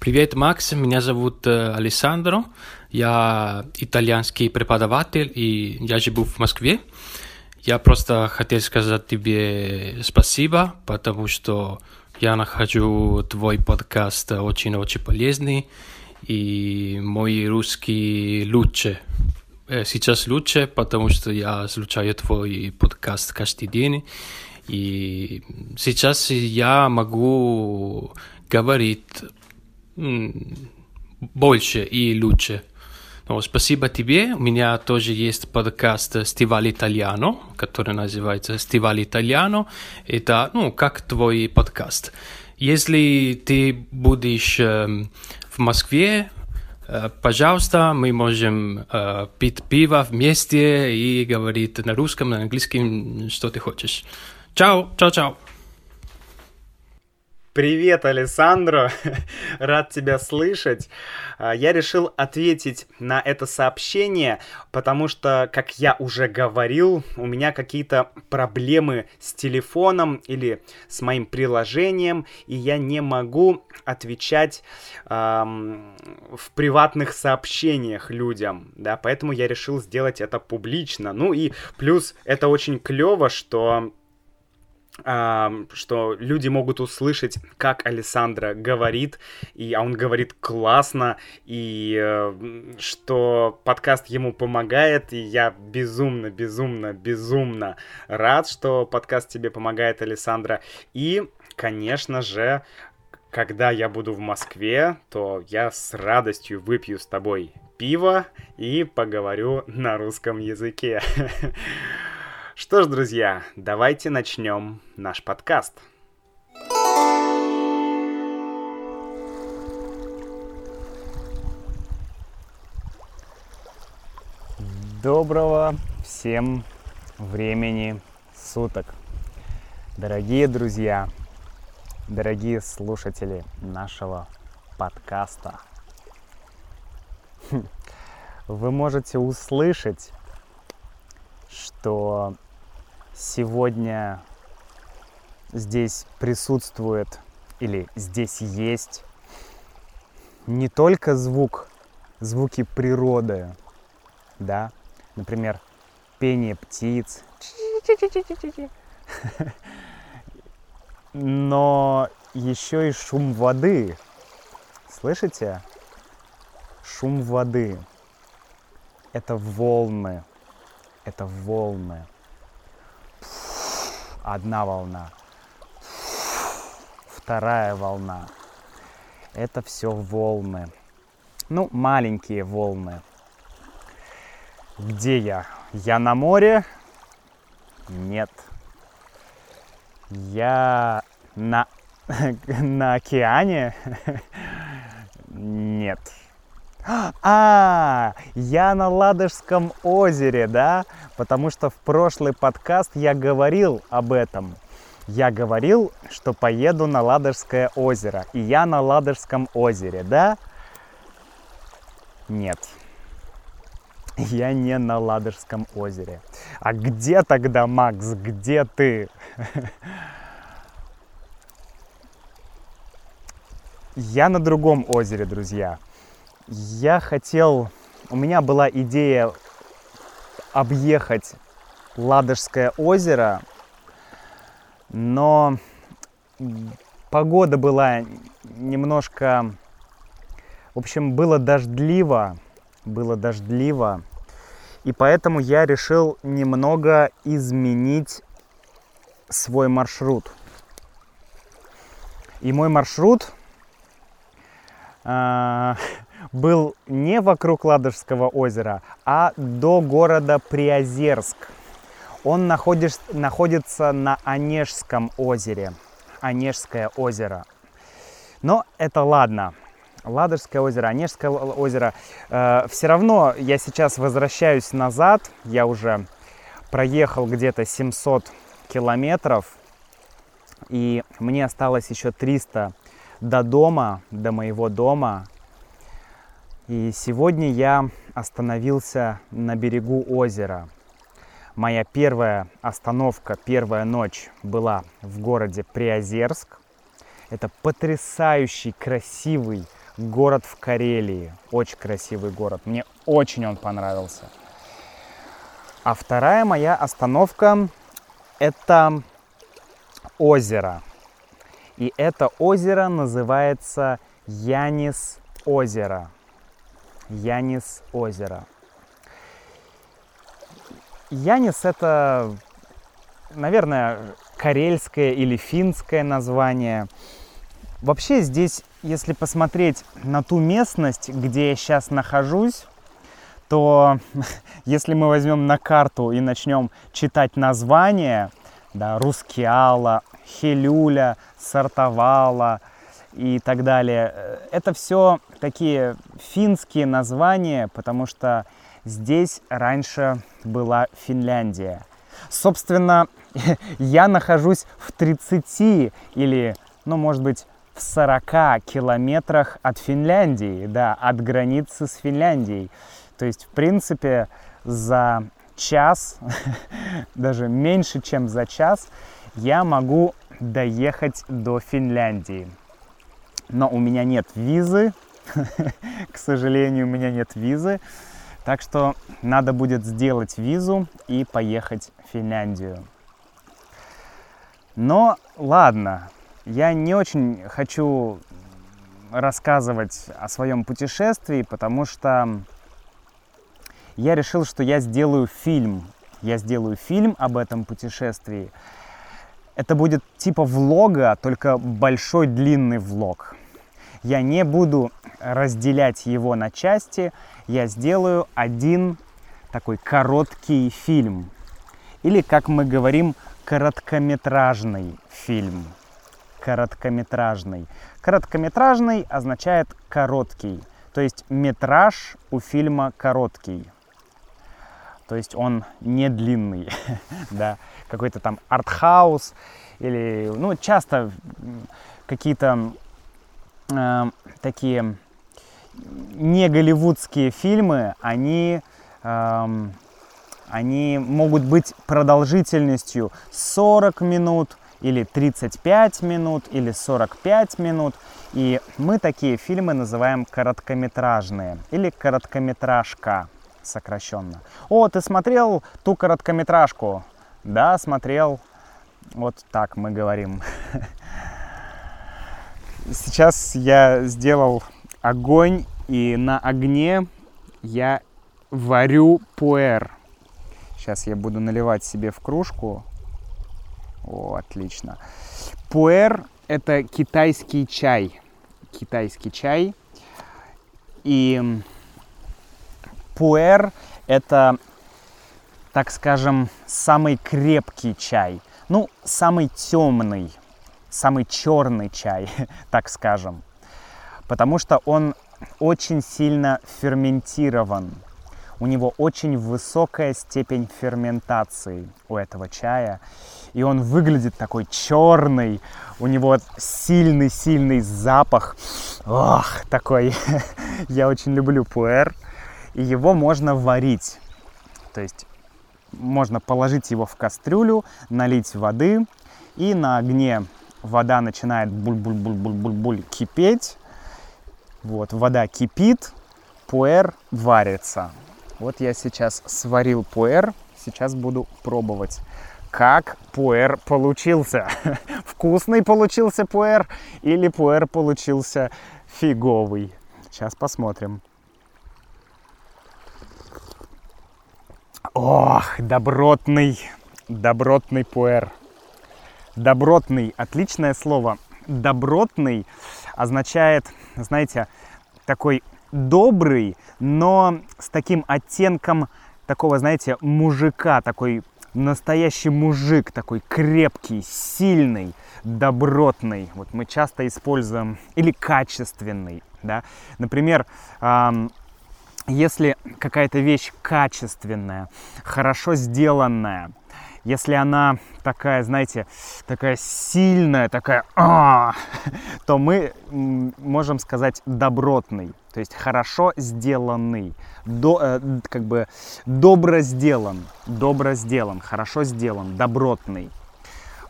Привет, Макс. Меня зовут э, Алессандро. Я итальянский преподаватель, и я живу в Москве. Я просто хотел сказать тебе спасибо, потому что я нахожу твой подкаст очень-очень полезный, и мой русский лучше. Э, сейчас лучше, потому что я слушаю твой подкаст каждый день, и сейчас я могу говорить больше и лучше. Но спасибо тебе. У меня тоже есть подкаст «Стиваль Итальяно», который называется «Стиваль Итальяно». Это, ну, как твой подкаст. Если ты будешь э, в Москве, э, пожалуйста, мы можем э, пить пиво вместе и говорить на русском, на английском, что ты хочешь. Чао, чао, чао. Привет, Александро! Рад тебя слышать. А, я решил ответить на это сообщение, потому что, как я уже говорил, у меня какие-то проблемы с телефоном или с моим приложением, и я не могу отвечать эм, в приватных сообщениях людям, да, поэтому я решил сделать это публично. Ну и плюс это очень клево, что что люди могут услышать, как Александра говорит, и а он говорит классно, и э, что подкаст ему помогает, и я безумно, безумно, безумно рад, что подкаст тебе помогает, Александра. И, конечно же, когда я буду в Москве, то я с радостью выпью с тобой пиво и поговорю на русском языке. Что ж, друзья, давайте начнем наш подкаст. Доброго всем времени суток. Дорогие друзья, дорогие слушатели нашего подкаста. Вы можете услышать, что сегодня здесь присутствует или здесь есть не только звук, звуки природы, да, например, пение птиц, но еще и шум воды. Слышите? Шум воды. Это волны. Это волны одна волна, вторая волна. Это все волны. Ну, маленькие волны. Где я? Я на море? Нет. Я на, на океане? Нет. А, я на Ладожском озере, да? Потому что в прошлый подкаст я говорил об этом. Я говорил, что поеду на Ладожское озеро. И я на Ладожском озере, да? Нет. Я не на Ладожском озере. А где тогда, Макс, где ты? Я на другом озере, друзья я хотел, у меня была идея объехать Ладожское озеро, но погода была немножко, в общем, было дождливо, было дождливо, и поэтому я решил немного изменить свой маршрут. И мой маршрут э, был не вокруг Ладожского озера, а до города Приозерск. Он находиш, находится на Онежском озере. Онежское озеро. Но это ладно. Ладожское озеро, Онежское озеро. Э, все равно я сейчас возвращаюсь назад. Я уже проехал где-то 700 километров. И мне осталось еще 300 до дома, до моего дома. И сегодня я остановился на берегу озера. Моя первая остановка, первая ночь была в городе Приозерск. Это потрясающий, красивый город в Карелии. Очень красивый город. Мне очень он понравился. А вторая моя остановка – это озеро. И это озеро называется Янис озеро. Янис озеро. Янис это, наверное, карельское или финское название. Вообще здесь, если посмотреть на ту местность, где я сейчас нахожусь, то если мы возьмем на карту и начнем читать названия, да, Рускеала, Хелюля, Сартовала и так далее, э, это все такие финские названия, потому что здесь раньше была Финляндия. Собственно, я нахожусь в 30 или, ну, может быть, в 40 километрах от Финляндии, да, от границы с Финляндией. То есть, в принципе, за час, даже меньше, чем за час, я могу доехать до Финляндии. Но у меня нет визы, к сожалению, у меня нет визы. Так что надо будет сделать визу и поехать в Финляндию. Но ладно, я не очень хочу рассказывать о своем путешествии, потому что я решил, что я сделаю фильм. Я сделаю фильм об этом путешествии. Это будет типа влога, только большой длинный влог. Я не буду разделять его на части, я сделаю один такой короткий фильм. Или, как мы говорим, короткометражный фильм. Короткометражный. Короткометражный означает короткий. То есть метраж у фильма короткий. То есть он не длинный, да, какой-то там артхаус или, ну, часто какие-то э, такие не голливудские фильмы, они, э, они могут быть продолжительностью 40 минут или 35 минут или 45 минут. И мы такие фильмы называем короткометражные или короткометражка сокращенно. О, ты смотрел ту короткометражку? Да, смотрел. Вот так мы говорим. Сейчас я сделал огонь, и на огне я варю пуэр. Сейчас я буду наливать себе в кружку. О, отлично. Пуэр – это китайский чай. Китайский чай. И пуэр – это, так скажем, самый крепкий чай. Ну, самый темный, самый черный чай, так скажем. Потому что он очень сильно ферментирован. У него очень высокая степень ферментации у этого чая. И он выглядит такой черный. У него сильный-сильный запах. Ох, такой. Я очень люблю пуэр. И его можно варить. То есть можно положить его в кастрюлю, налить воды, и на огне вода начинает буль-буль-буль-буль-буль кипеть. Вот, вода кипит, пуэр варится. Вот я сейчас сварил пуэр, сейчас буду пробовать, как пуэр получился. Вкусный получился пуэр или пуэр получился фиговый. Сейчас посмотрим. Ох, добротный, добротный пуэр. Добротный, отличное слово. Добротный означает, знаете, такой добрый, но с таким оттенком такого, знаете, мужика, такой настоящий мужик, такой крепкий, сильный, добротный. Вот мы часто используем, или качественный, да. Например, эм, если какая-то вещь качественная, хорошо сделанная, если она такая, знаете, такая сильная, такая, а, то мы можем сказать добротный, то есть хорошо сделанный, до, э, как бы добро сделан, добро сделан, хорошо сделан, добротный.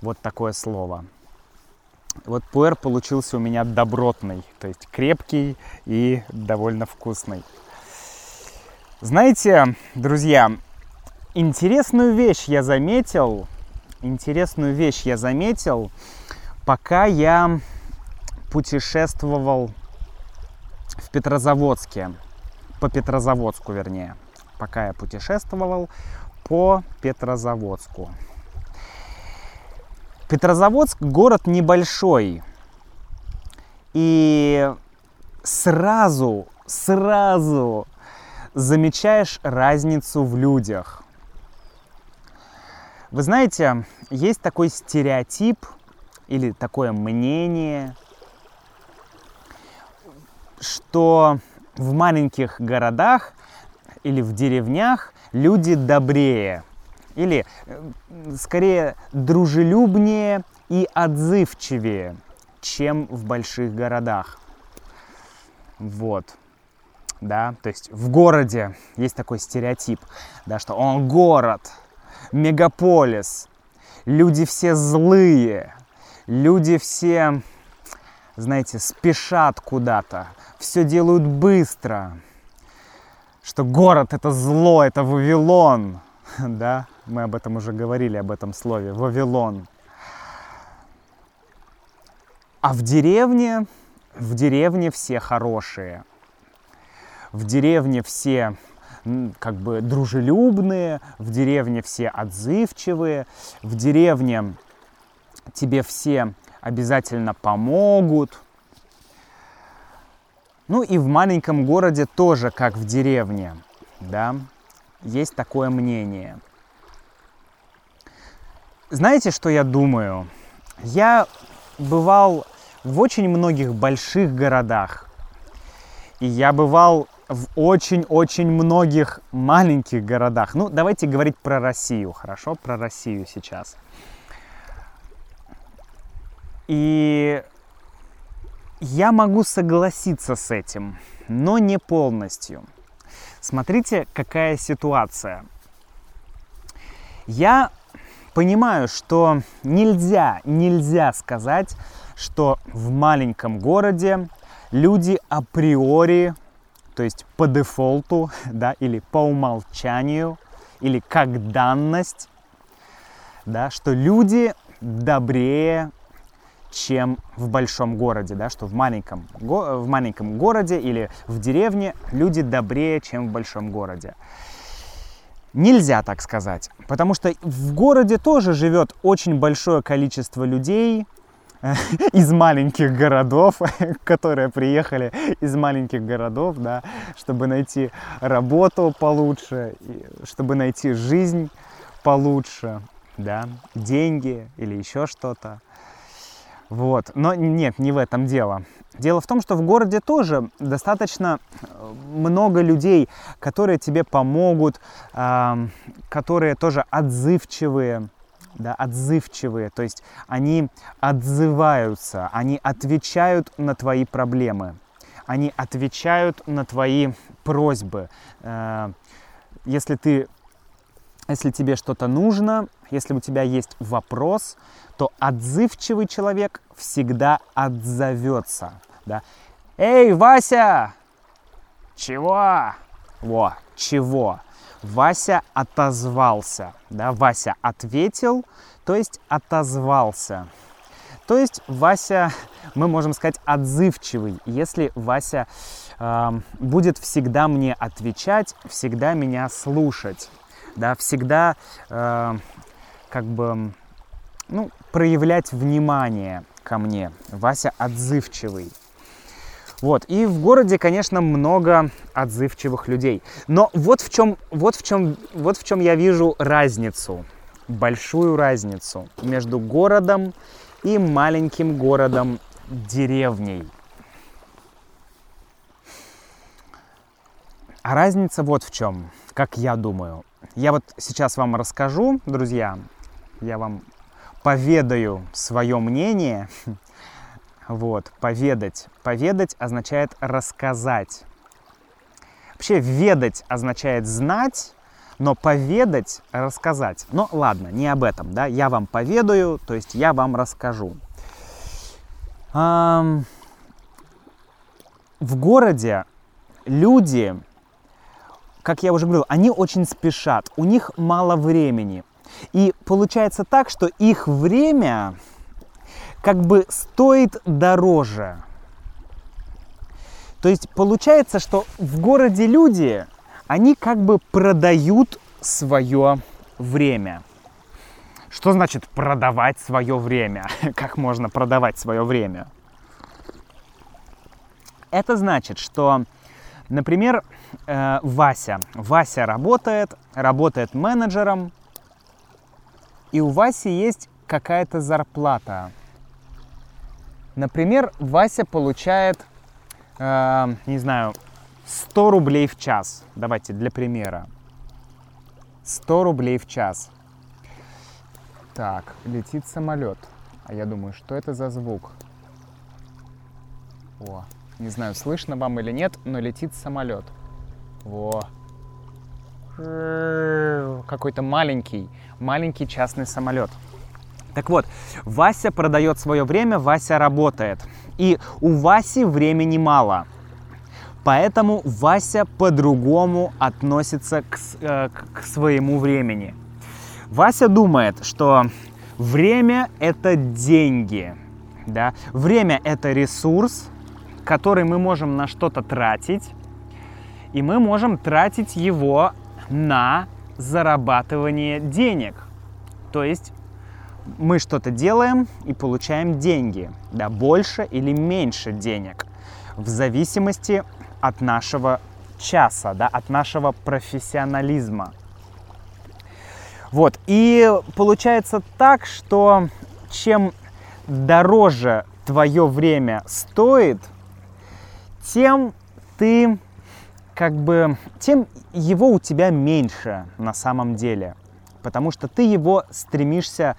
Вот такое слово. Вот пуэр получился у меня добротный, то есть крепкий и довольно вкусный. Знаете, друзья, интересную вещь я заметил, интересную вещь я заметил, пока я путешествовал в Петрозаводске, по Петрозаводску вернее, пока я путешествовал по Петрозаводску. Петрозаводск город небольшой. И сразу, сразу замечаешь разницу в людях. Вы знаете, есть такой стереотип или такое мнение, что в маленьких городах или в деревнях люди добрее или э, скорее дружелюбнее и отзывчивее, чем в больших городах. Вот. Да, то есть в городе есть такой стереотип, да, что он город, мегаполис, люди все злые, люди все, знаете, спешат куда-то, все делают быстро, что город это зло, это Вавилон, да, мы об этом уже говорили, об этом слове, Вавилон. А в деревне, в деревне все хорошие. В деревне все как бы дружелюбные, в деревне все отзывчивые, в деревне тебе все обязательно помогут. Ну и в маленьком городе тоже, как в деревне, да, есть такое мнение – знаете, что я думаю? Я бывал в очень многих больших городах. И я бывал в очень-очень многих маленьких городах. Ну, давайте говорить про Россию, хорошо? Про Россию сейчас. И я могу согласиться с этим, но не полностью. Смотрите, какая ситуация. Я понимаю, что нельзя, нельзя сказать, что в маленьком городе люди априори, то есть по дефолту, да, или по умолчанию, или как данность, да, что люди добрее, чем в большом городе, да, что в маленьком, в маленьком городе или в деревне люди добрее, чем в большом городе. Нельзя так сказать, потому что в городе тоже живет очень большое количество людей из маленьких городов, которые приехали из маленьких городов, да, чтобы найти работу получше, чтобы найти жизнь получше, да, деньги или еще что-то. Вот. Но нет, не в этом дело. Дело в том, что в городе тоже достаточно э, много людей, которые тебе помогут, которые тоже отзывчивые, да, отзывчивые, то есть они отзываются, они отвечают на твои проблемы, они отвечают на твои просьбы. Э, если ты, если тебе что-то нужно, если у тебя есть вопрос, то отзывчивый человек всегда отзовется да. Эй, Вася! Чего? Во, чего? Вася отозвался, да, Вася ответил, то есть отозвался. То есть Вася, мы можем сказать, отзывчивый. Если Вася э, будет всегда мне отвечать, всегда меня слушать, да, всегда э, как бы, ну, проявлять внимание ко мне. Вася отзывчивый. Вот. И в городе, конечно, много отзывчивых людей. Но вот в чем, вот в чем, вот в чем я вижу разницу, большую разницу между городом и маленьким городом деревней. А разница вот в чем, как я думаю. Я вот сейчас вам расскажу, друзья, я вам поведаю свое мнение вот, поведать. Поведать означает рассказать. Вообще, ведать означает знать, но поведать — рассказать. Но ладно, не об этом, да, я вам поведаю, то есть я вам расскажу. в городе люди, как я уже говорил, они очень спешат, у них мало времени. И получается так, что их время как бы стоит дороже. То есть получается, что в городе люди, они как бы продают свое время. Что значит продавать свое время? Как можно продавать свое время? Это значит, что, например, э, Вася. Вася работает, работает менеджером, и у Васи есть какая-то зарплата. Например, Вася получает, э, не знаю, 100 рублей в час. Давайте для примера. 100 рублей в час. Так, летит самолет. А я думаю, что это за звук? О, не знаю, слышно вам или нет, но летит самолет. Во. Какой-то маленький, маленький частный самолет. Так вот, Вася продает свое время, Вася работает. И у Васи времени мало. Поэтому Вася по-другому относится к, э, к своему времени. Вася думает, что время это деньги. Да? Время это ресурс, который мы можем на что-то тратить, и мы можем тратить его на зарабатывание денег. То есть мы что-то делаем и получаем деньги, да, больше или меньше денег, в зависимости от нашего часа, да, от нашего профессионализма. Вот, и получается так, что чем дороже твое время стоит, тем ты как бы, тем его у тебя меньше на самом деле. Потому что ты его стремишься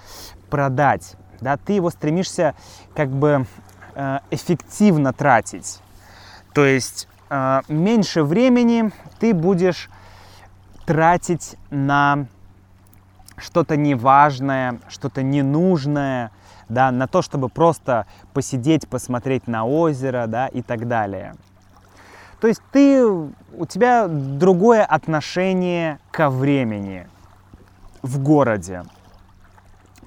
продать, да, ты его стремишься как бы э, эффективно тратить. То есть э, меньше времени ты будешь тратить на что-то неважное, что-то ненужное, да, на то, чтобы просто посидеть, посмотреть на озеро, да, и так далее. То есть ты, у тебя другое отношение ко времени в городе.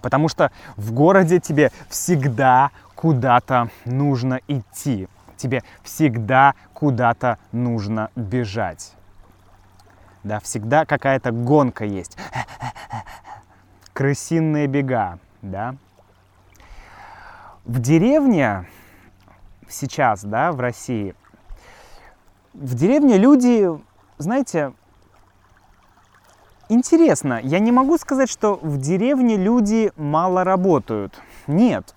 Потому что в городе тебе всегда куда-то нужно идти. Тебе всегда куда-то нужно бежать. Да, всегда какая-то гонка есть крысиные бега, да. В деревне сейчас, да, в России, в деревне люди, знаете, интересно, я не могу сказать, что в деревне люди мало работают. Нет.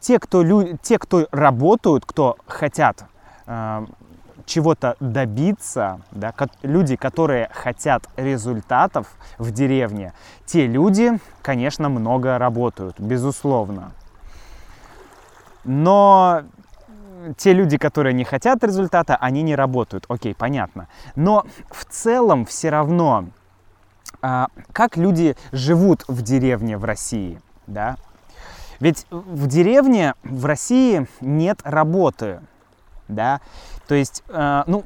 Те, кто, лю... те, кто работают, кто хотят э, чего-то добиться, да, люди, которые хотят результатов в деревне, те люди, конечно, много работают, безусловно. Но те люди, которые не хотят результата, они не работают. Окей, понятно. Но в целом все равно, как люди живут в деревне в России, да? Ведь в деревне в России нет работы, да? То есть, э, ну,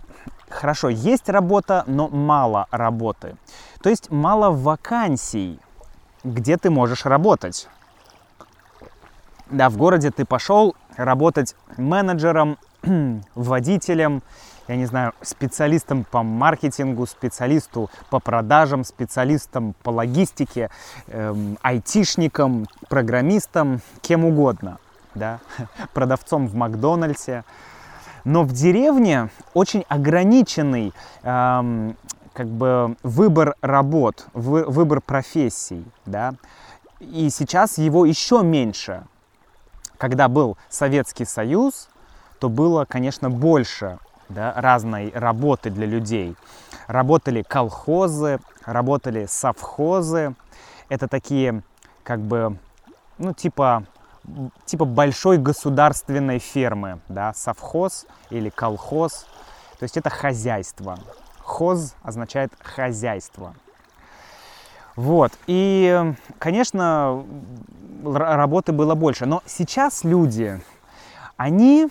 хорошо, есть работа, но мало работы. То есть мало вакансий, где ты можешь работать. Да, в городе ты пошел работать менеджером, водителем, я не знаю, специалистом по маркетингу, специалисту по продажам, специалистом по логистике, эм, айтишником, программистом, кем угодно, да, продавцом в Макдональдсе, но в деревне очень ограниченный эм, как бы выбор работ, вы, выбор профессий, да, и сейчас его еще меньше. Когда был Советский Союз, то было, конечно, больше да, разной работы для людей. Работали колхозы, работали совхозы. Это такие, как бы, ну, типа типа большой государственной фермы, да, совхоз или колхоз, то есть это хозяйство. Хоз означает хозяйство. Вот, и, конечно, работы было больше, но сейчас люди, они,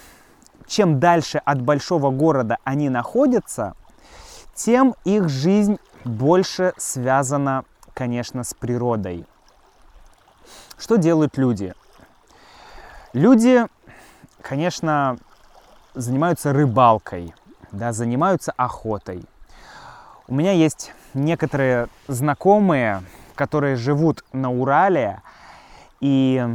чем дальше от большого города они находятся, тем их жизнь больше связана, конечно, с природой. Что делают люди? Люди, конечно, занимаются рыбалкой, да, занимаются охотой. У меня есть некоторые знакомые, которые живут на Урале, и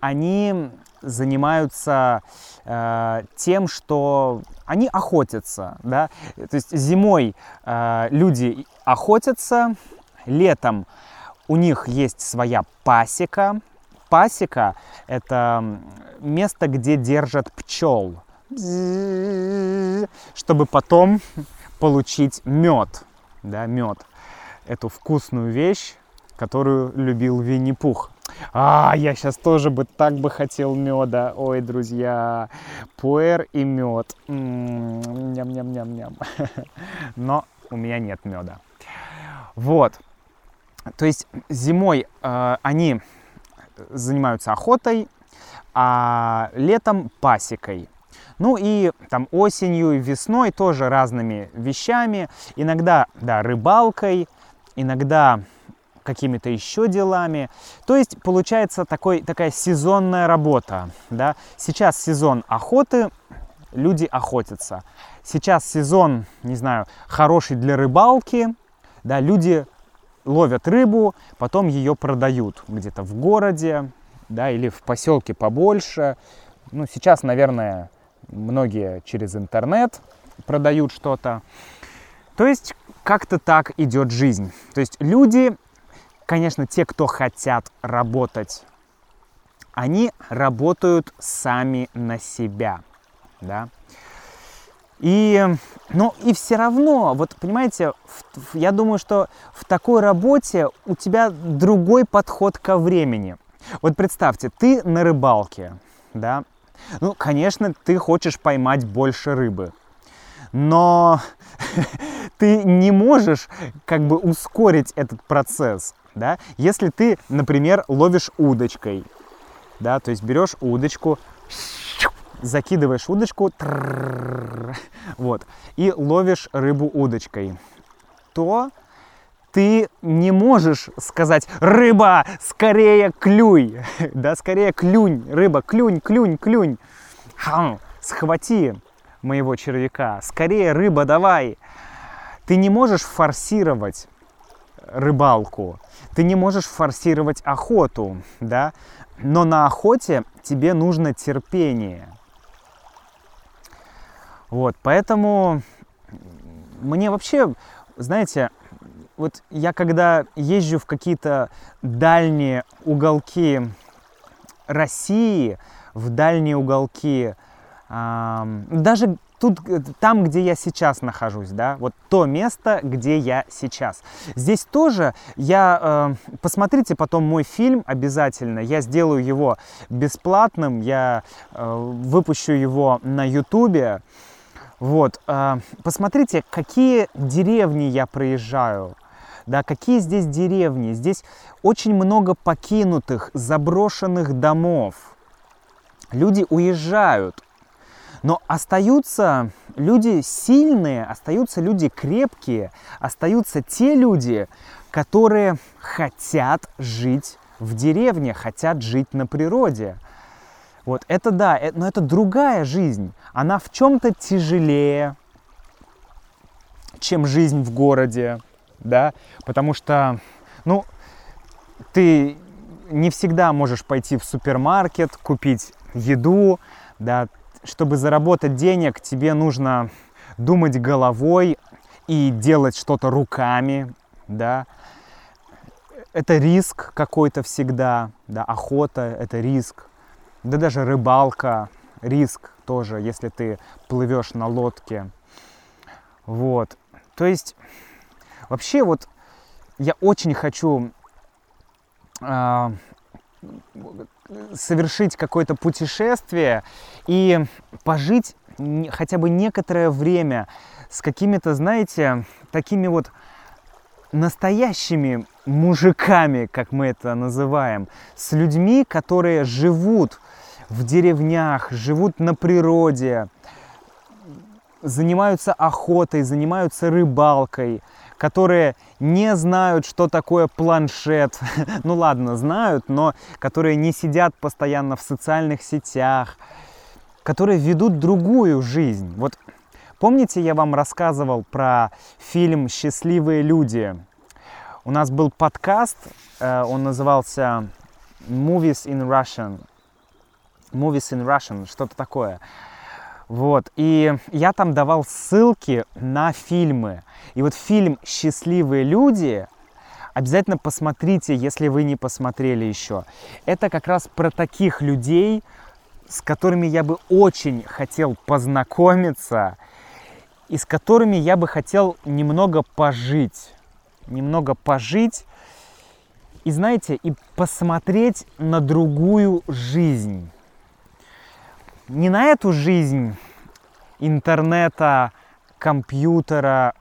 они занимаются э, тем, что они охотятся, да, то есть зимой э, люди охотятся, летом у них есть своя пасека. Пасека – это место, где держат пчел, чтобы потом получить мед, да, мед, эту вкусную вещь, которую любил Винни-Пух. А, я сейчас тоже бы так бы хотел меда. Ой, друзья, пуэр и мед. Ням-ням-ням-ням. Но у меня нет меда. Вот. То есть зимой э, они занимаются охотой, а летом пасекой. Ну и там осенью и весной тоже разными вещами. Иногда, да, рыбалкой, иногда какими-то еще делами. То есть получается такой, такая сезонная работа. Да? Сейчас сезон охоты, люди охотятся. Сейчас сезон, не знаю, хороший для рыбалки, да, люди ловят рыбу, потом ее продают где-то в городе, да, или в поселке побольше. Ну, сейчас, наверное, многие через интернет продают что-то. То есть как-то так идет жизнь. То есть люди конечно, те, кто хотят работать, они работают сами на себя, да. И, ну, и все равно, вот понимаете, в, я думаю, что в такой работе у тебя другой подход ко времени. Вот представьте, ты на рыбалке, да, ну, конечно, ты хочешь поймать больше рыбы, но ты не можешь как бы ускорить этот процесс да, если ты, например, ловишь удочкой, да, то есть берешь удочку, закидываешь удочку, вот, и ловишь рыбу удочкой, то ты не можешь сказать «Рыба, скорее клюй!» Да, скорее клюнь, рыба, клюнь, клюнь, клюнь. Хам, схвати моего червяка, скорее, рыба, давай. Ты не можешь форсировать рыбалку, ты не можешь форсировать охоту, да, но на охоте тебе нужно терпение. Вот, поэтому мне вообще, знаете, вот я когда езжу в какие-то дальние уголки России, в дальние уголки, э, даже тут, э, там, где я сейчас нахожусь, да, вот то место, где я сейчас. Здесь тоже я, э, посмотрите потом мой фильм обязательно, я сделаю его бесплатным, я э, выпущу его на ютубе, вот, э, посмотрите, какие деревни я проезжаю, да, какие здесь деревни, здесь очень много покинутых, заброшенных домов, люди уезжают, но остаются люди сильные, остаются люди крепкие, остаются те люди, которые хотят жить в деревне, хотят жить на природе. Вот это да, э, но это другая жизнь. Она в чем-то тяжелее, чем жизнь в городе, да, потому что, ну, ты не всегда можешь пойти в супермаркет, купить еду, да, чтобы заработать денег, тебе нужно думать головой и делать что-то руками, да. Это риск какой-то всегда, да, охота – это риск, да даже рыбалка – риск тоже, если ты плывешь на лодке. Вот, то есть вообще вот я очень хочу э, совершить какое-то путешествие и пожить хотя бы некоторое время с какими-то, знаете, такими вот настоящими мужиками, как мы это называем, с людьми, которые живут в деревнях, живут на природе, занимаются охотой, занимаются рыбалкой, которые не знают, что такое планшет. ну ладно, знают, но которые не сидят постоянно в социальных сетях, которые ведут другую жизнь. Вот помните, я вам рассказывал про фильм «Счастливые люди»? У нас был подкаст, э, он назывался Movies in Russian. Movies in Russian, что-то такое. Вот, и я там давал ссылки на фильмы. И вот фильм «Счастливые люди» обязательно посмотрите, если вы не посмотрели еще. Это как раз про таких людей, с которыми я бы очень хотел познакомиться и с которыми я бы хотел немного пожить. Немного пожить и, знаете, и посмотреть на другую жизнь. Не на эту жизнь интернета, компьютера,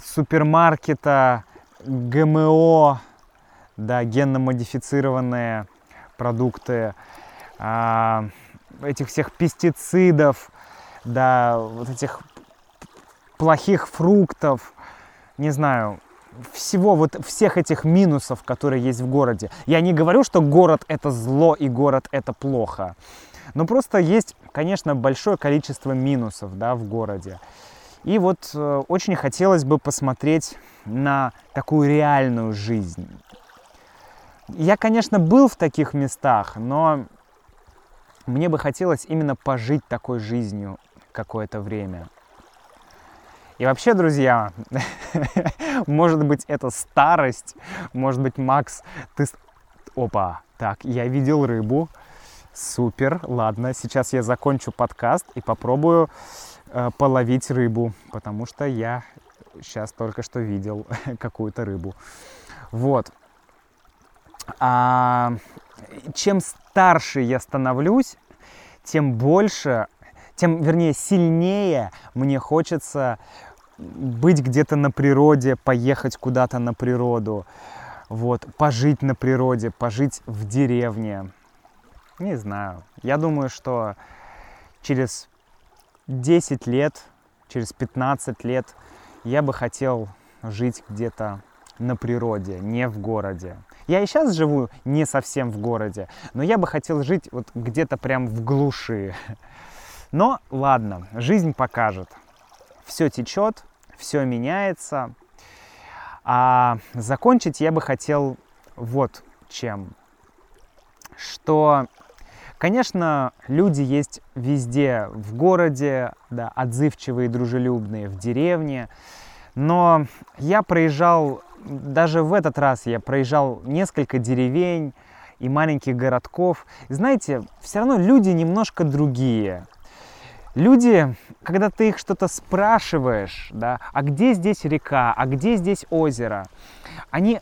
супермаркета, ГМО, да, генно-модифицированные продукты, а, этих всех пестицидов, да, вот этих плохих фруктов, не знаю, всего вот всех этих минусов, которые есть в городе. Я не говорю, что город это зло и город это плохо. Но просто есть, конечно, большое количество минусов да, в городе. И вот э, очень хотелось бы посмотреть на такую реальную жизнь. Я, конечно, был в таких местах, но мне бы хотелось именно пожить такой жизнью какое-то время. И вообще, друзья, может быть, это старость, может быть, Макс, ты... Опа, так, я видел рыбу, супер, ладно, сейчас я закончу подкаст и попробую э, половить рыбу, потому что я сейчас только что видел какую-то рыбу. Вот. А, чем старше я становлюсь, тем больше тем, вернее, сильнее мне хочется быть где-то на природе, поехать куда-то на природу, вот, пожить на природе, пожить в деревне. Не знаю. Я думаю, что через 10 лет, через 15 лет я бы хотел жить где-то на природе, не в городе. Я и сейчас живу не совсем в городе, но я бы хотел жить вот где-то прям в глуши. Но ладно, жизнь покажет. Все течет, все меняется. А закончить я бы хотел вот чем. Что, конечно, люди есть везде, в городе, да, отзывчивые, дружелюбные, в деревне. Но я проезжал, даже в этот раз я проезжал несколько деревень и маленьких городков. Знаете, все равно люди немножко другие. Люди, когда ты их что-то спрашиваешь, да, а где здесь река, а где здесь озеро, они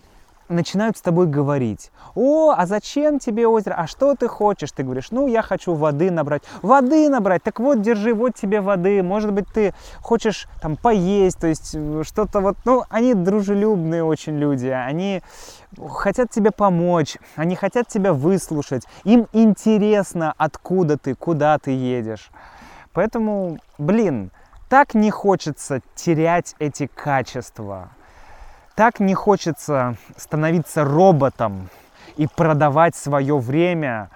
начинают с тобой говорить. О, а зачем тебе озеро? А что ты хочешь? Ты говоришь, ну, я хочу воды набрать. Воды набрать? Так вот, держи, вот тебе воды. Может быть, ты хочешь там поесть, то есть э, что-то вот, ну, они дружелюбные очень люди, они хотят тебе помочь, они хотят тебя выслушать. Им интересно, откуда ты, куда ты едешь. Поэтому, блин, так не хочется терять эти качества. Так не хочется становиться роботом и продавать свое время.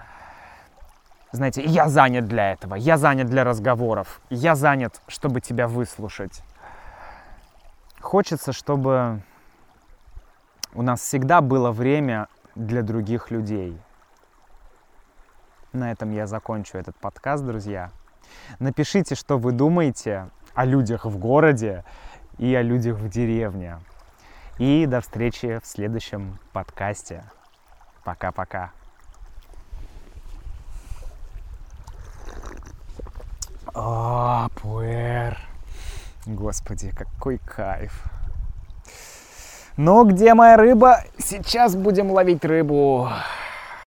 Знаете, я занят для этого, я занят для разговоров, я занят, чтобы тебя выслушать. Хочется, чтобы у нас всегда было время для других людей. На этом я закончу этот подкаст, друзья. Напишите, что вы думаете о людях в городе и о людях в деревне. И до встречи в следующем подкасте. Пока-пока. О, пуэр. Господи, какой кайф. Ну, где моя рыба? Сейчас будем ловить рыбу.